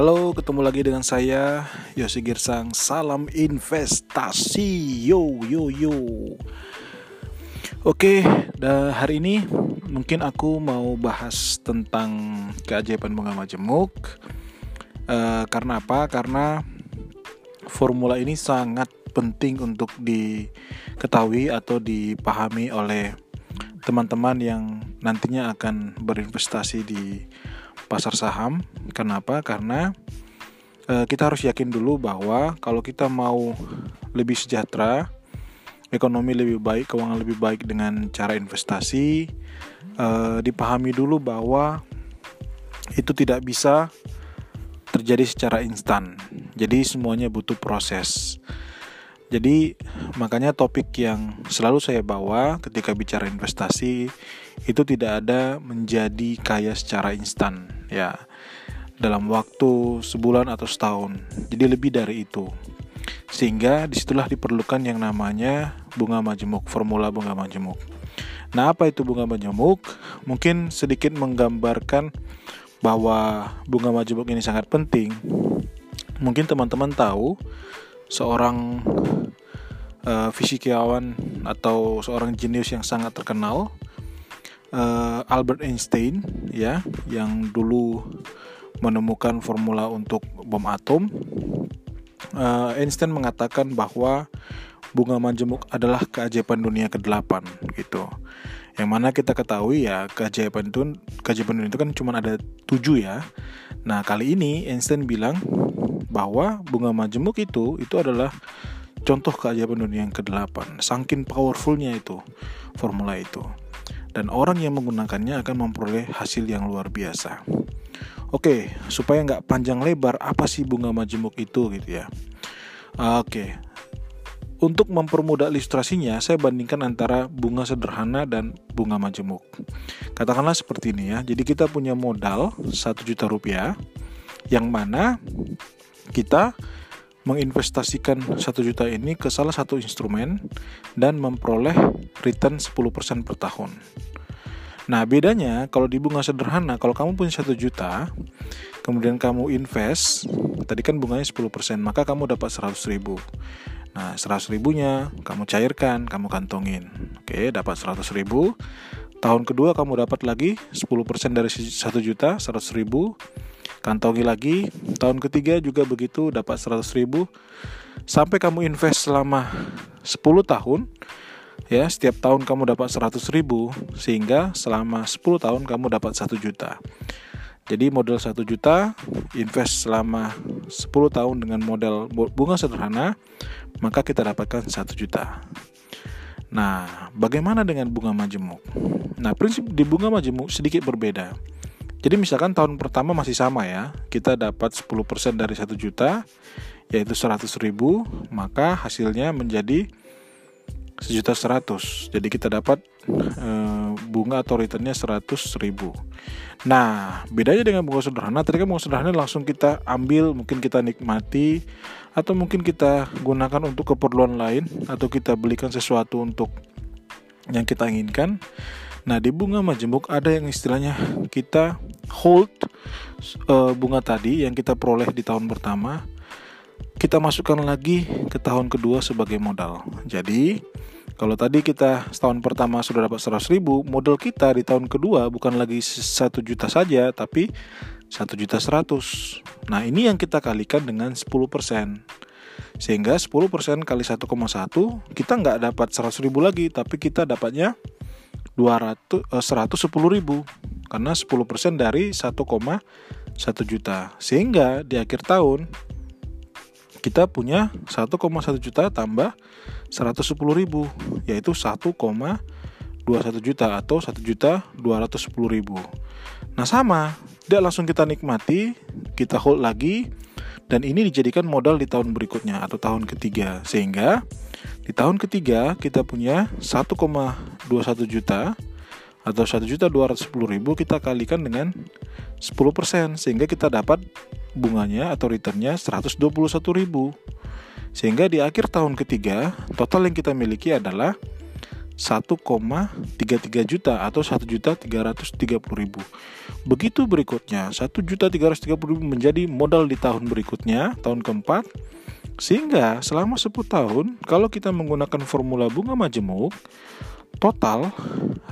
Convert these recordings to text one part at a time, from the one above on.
Halo, ketemu lagi dengan saya Yosi Girsang. Salam investasi. Yo yo yo. Oke, dah hari ini mungkin aku mau bahas tentang keajaiban bunga majemuk. Uh, karena apa? Karena formula ini sangat penting untuk diketahui atau dipahami oleh teman-teman yang nantinya akan berinvestasi di pasar saham. Kenapa? Karena e, kita harus yakin dulu bahwa kalau kita mau lebih sejahtera, ekonomi lebih baik, keuangan lebih baik dengan cara investasi, e, dipahami dulu bahwa itu tidak bisa terjadi secara instan. Jadi semuanya butuh proses. Jadi makanya topik yang selalu saya bawa ketika bicara investasi itu tidak ada menjadi kaya secara instan ya dalam waktu sebulan atau setahun. Jadi lebih dari itu. Sehingga di situlah diperlukan yang namanya bunga majemuk, formula bunga majemuk. Nah apa itu bunga majemuk? Mungkin sedikit menggambarkan bahwa bunga majemuk ini sangat penting. Mungkin teman-teman tahu seorang uh, fisikawan atau seorang jenius yang sangat terkenal uh, Albert Einstein ya yang dulu menemukan formula untuk bom atom uh, Einstein mengatakan bahwa bunga majemuk adalah keajaiban dunia ke-8 gitu. Yang mana kita ketahui ya keajaiban itu keajaiban dunia itu kan cuma ada tujuh ya. Nah kali ini Einstein bilang bahwa bunga majemuk itu itu adalah contoh keajaiban dunia yang ke-8 Saking powerfulnya itu formula itu Dan orang yang menggunakannya akan memperoleh hasil yang luar biasa Oke, supaya nggak panjang lebar, apa sih bunga majemuk itu gitu ya? Oke, untuk mempermudah ilustrasinya, saya bandingkan antara bunga sederhana dan bunga majemuk. Katakanlah seperti ini ya. Jadi kita punya modal 1 juta rupiah, yang mana kita menginvestasikan 1 juta ini ke salah satu instrumen dan memperoleh return 10% per tahun. Nah, bedanya kalau di bunga sederhana, kalau kamu punya 1 juta, kemudian kamu invest, tadi kan bunganya 10%, maka kamu dapat 100 ribu. Nah, 100 ribunya kamu cairkan, kamu kantongin. Oke, dapat 100 ribu. Tahun kedua kamu dapat lagi 10% dari 1 juta, 100 ribu kantongi lagi tahun ketiga juga begitu dapat 100 ribu sampai kamu invest selama 10 tahun ya setiap tahun kamu dapat 100 ribu sehingga selama 10 tahun kamu dapat 1 juta jadi modal 1 juta invest selama 10 tahun dengan modal bunga sederhana maka kita dapatkan 1 juta Nah, bagaimana dengan bunga majemuk? Nah, prinsip di bunga majemuk sedikit berbeda. Jadi misalkan tahun pertama masih sama ya, kita dapat 10% dari 1 juta, yaitu 100 ribu, maka hasilnya menjadi sejuta seratus. Jadi kita dapat e, bunga atau returnnya 100 ribu. Nah, bedanya dengan bunga sederhana, tadi kan bunga sederhana langsung kita ambil, mungkin kita nikmati, atau mungkin kita gunakan untuk keperluan lain, atau kita belikan sesuatu untuk yang kita inginkan. Nah, di bunga majemuk ada yang istilahnya kita hold uh, bunga tadi yang kita peroleh di tahun pertama, kita masukkan lagi ke tahun kedua sebagai modal. Jadi, kalau tadi kita setahun pertama sudah dapat 100 ribu, modal kita di tahun kedua bukan lagi 1 juta saja, tapi 1 juta 100. Nah, ini yang kita kalikan dengan 10%. Sehingga 10% kali 1,1 kita nggak dapat 100 ribu lagi, tapi kita dapatnya 200 eh, 110 ribu karena 10% dari 1,1 juta. Sehingga di akhir tahun kita punya 1,1 juta tambah 110 ribu yaitu 1,21 juta atau 1 juta 210 ribu. Nah sama. Tidak langsung kita nikmati kita hold lagi dan ini dijadikan modal di tahun berikutnya atau tahun ketiga. Sehingga di tahun ketiga kita punya 1,21 juta atau 1 juta 210 ribu kita kalikan dengan 10% sehingga kita dapat bunganya atau returnnya 121 ribu sehingga di akhir tahun ketiga total yang kita miliki adalah 1,33 juta atau 1 juta 330 ribu. Begitu berikutnya 1 juta 330 ribu menjadi modal di tahun berikutnya, tahun keempat. Sehingga selama 10 tahun kalau kita menggunakan formula bunga majemuk, total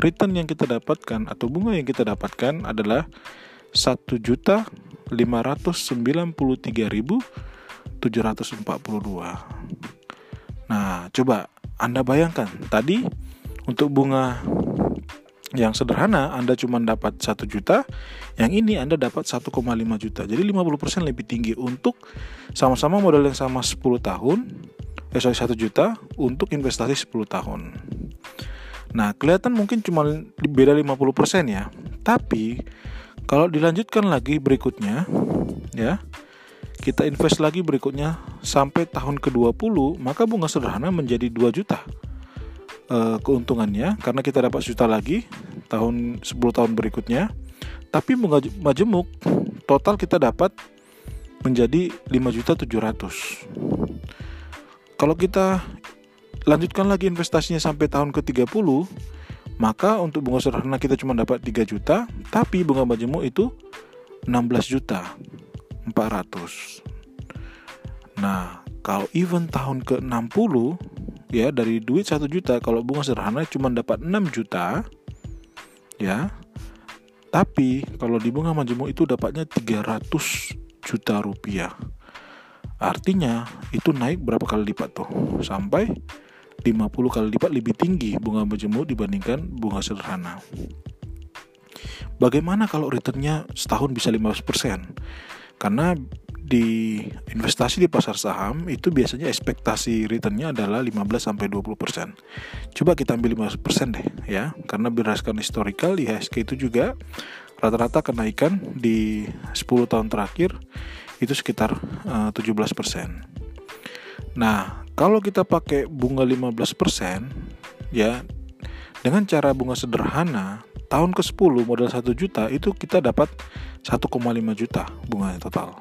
return yang kita dapatkan atau bunga yang kita dapatkan adalah 1 juta 593.742. Nah, coba Anda bayangkan tadi untuk bunga yang sederhana Anda cuma dapat 1 juta, yang ini Anda dapat 1,5 juta. Jadi 50% lebih tinggi untuk sama-sama modal yang sama 10 tahun, eh sorry 1 juta untuk investasi 10 tahun. Nah, kelihatan mungkin cuma beda 50% ya. Tapi kalau dilanjutkan lagi berikutnya ya, kita invest lagi berikutnya sampai tahun ke-20, maka bunga sederhana menjadi 2 juta uh, keuntungannya karena kita dapat juta lagi tahun 10 tahun berikutnya. Tapi bunga majemuk total kita dapat menjadi 5 juta 700. Kalau kita lanjutkan lagi investasinya sampai tahun ke-30, maka untuk bunga sederhana kita cuma dapat 3 juta, tapi bunga majemuk itu 16 juta 400. Nah, kalau even tahun ke-60 ya dari duit 1 juta kalau bunga sederhana cuma dapat 6 juta ya. Tapi kalau di bunga majemuk itu dapatnya 300 juta rupiah. Artinya itu naik berapa kali lipat tuh? Sampai 50 kali lipat lebih tinggi bunga majemuk dibandingkan bunga sederhana bagaimana kalau returnnya setahun bisa 15% karena di investasi di pasar saham itu biasanya ekspektasi returnnya adalah 15 sampai 20%. Coba kita ambil 15% deh ya, karena berdasarkan historical di HSK itu juga rata-rata kenaikan di 10 tahun terakhir itu sekitar uh, 17%. Nah, kalau kita pakai bunga 15% ya dengan cara bunga sederhana tahun ke-10 modal 1 juta itu kita dapat 1,5 juta bunga total.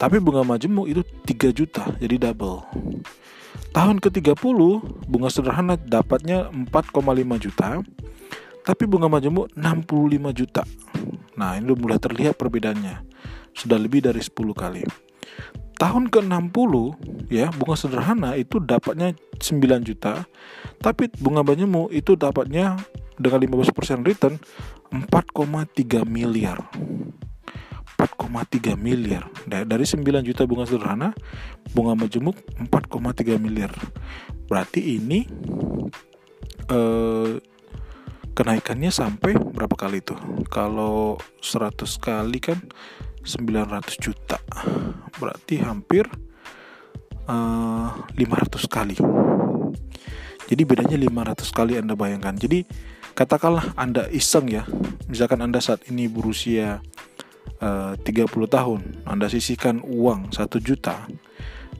Tapi bunga majemuk itu 3 juta, jadi double. Tahun ke-30 bunga sederhana dapatnya 4,5 juta, tapi bunga majemuk 65 juta. Nah, ini mulai terlihat perbedaannya. Sudah lebih dari 10 kali. Tahun ke-60 ya, bunga sederhana itu dapatnya 9 juta, tapi bunga majemuk itu dapatnya dengan 15% return 4,3 miliar. 4,3 miliar. Dari 9 juta bunga sederhana bunga majemuk 4,3 miliar. Berarti ini eh, kenaikannya sampai berapa kali itu? Kalau 100 kali kan 900 juta. Berarti hampir eh, 500 kali. Jadi bedanya 500 kali anda bayangkan. Jadi katakanlah anda iseng ya. Misalkan anda saat ini berusia Eh, uh, 30 tahun. Anda sisihkan uang 1 juta.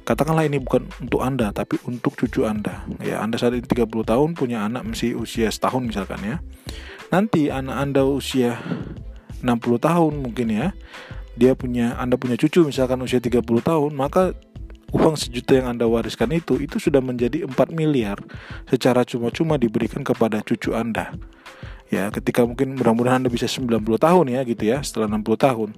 Katakanlah ini bukan untuk Anda tapi untuk cucu Anda. Ya Anda saat ini 30 tahun punya anak masih usia setahun misalkan ya. Nanti anak Anda usia 60 tahun mungkin ya dia punya Anda punya cucu misalkan usia 30 tahun maka uang sejuta yang Anda wariskan itu itu sudah menjadi 4 miliar secara cuma-cuma diberikan kepada cucu Anda. Ya ketika mungkin mudah-mudahan anda bisa 90 tahun ya gitu ya setelah 60 tahun.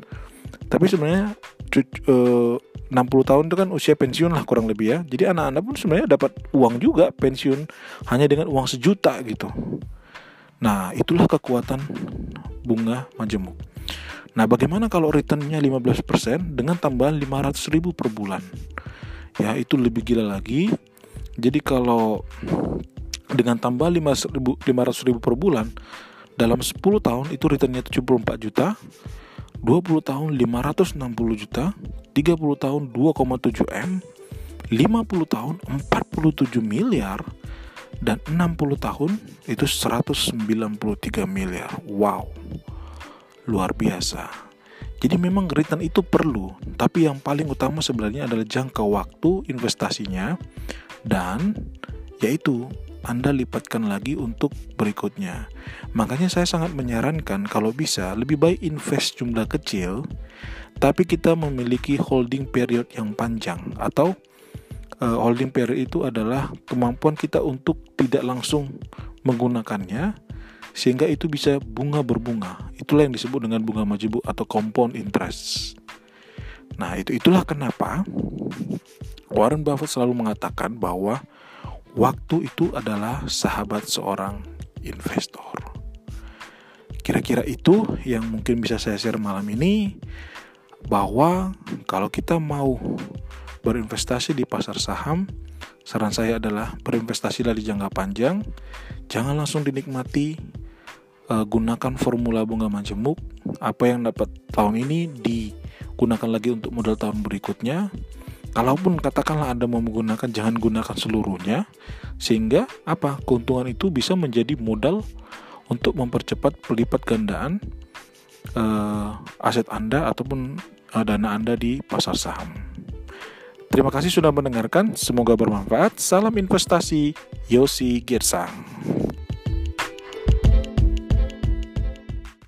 Tapi sebenarnya eh, 60 tahun itu kan usia pensiun lah kurang lebih ya. Jadi anak anda pun sebenarnya dapat uang juga pensiun hanya dengan uang sejuta gitu. Nah itulah kekuatan bunga majemuk nah bagaimana kalau returnnya 15% dengan tambahan 500 ribu per bulan? Ya itu lebih gila lagi. Jadi kalau dengan tambah 500 ribu per bulan dalam 10 tahun itu returnnya 74 juta 20 tahun 560 juta 30 tahun 2,7 M 50 tahun 47 miliar dan 60 tahun itu 193 miliar. Wow luar biasa jadi memang return itu perlu tapi yang paling utama sebenarnya adalah jangka waktu investasinya dan yaitu anda lipatkan lagi untuk berikutnya. Makanya saya sangat menyarankan kalau bisa lebih baik invest jumlah kecil tapi kita memiliki holding period yang panjang atau uh, holding period itu adalah kemampuan kita untuk tidak langsung menggunakannya sehingga itu bisa bunga berbunga. Itulah yang disebut dengan bunga majemuk atau compound interest. Nah, itu itulah kenapa Warren Buffett selalu mengatakan bahwa waktu itu adalah sahabat seorang investor. Kira-kira itu yang mungkin bisa saya share malam ini bahwa kalau kita mau berinvestasi di pasar saham, saran saya adalah berinvestasilah di jangka panjang, jangan langsung dinikmati uh, gunakan formula bunga majemuk apa yang dapat tahun ini digunakan lagi untuk modal tahun berikutnya kalaupun katakanlah Anda mau menggunakan jangan gunakan seluruhnya sehingga apa keuntungan itu bisa menjadi modal untuk mempercepat pelipat gandaan uh, aset Anda ataupun uh, dana Anda di pasar saham. Terima kasih sudah mendengarkan, semoga bermanfaat. Salam investasi, Yosi Girsang.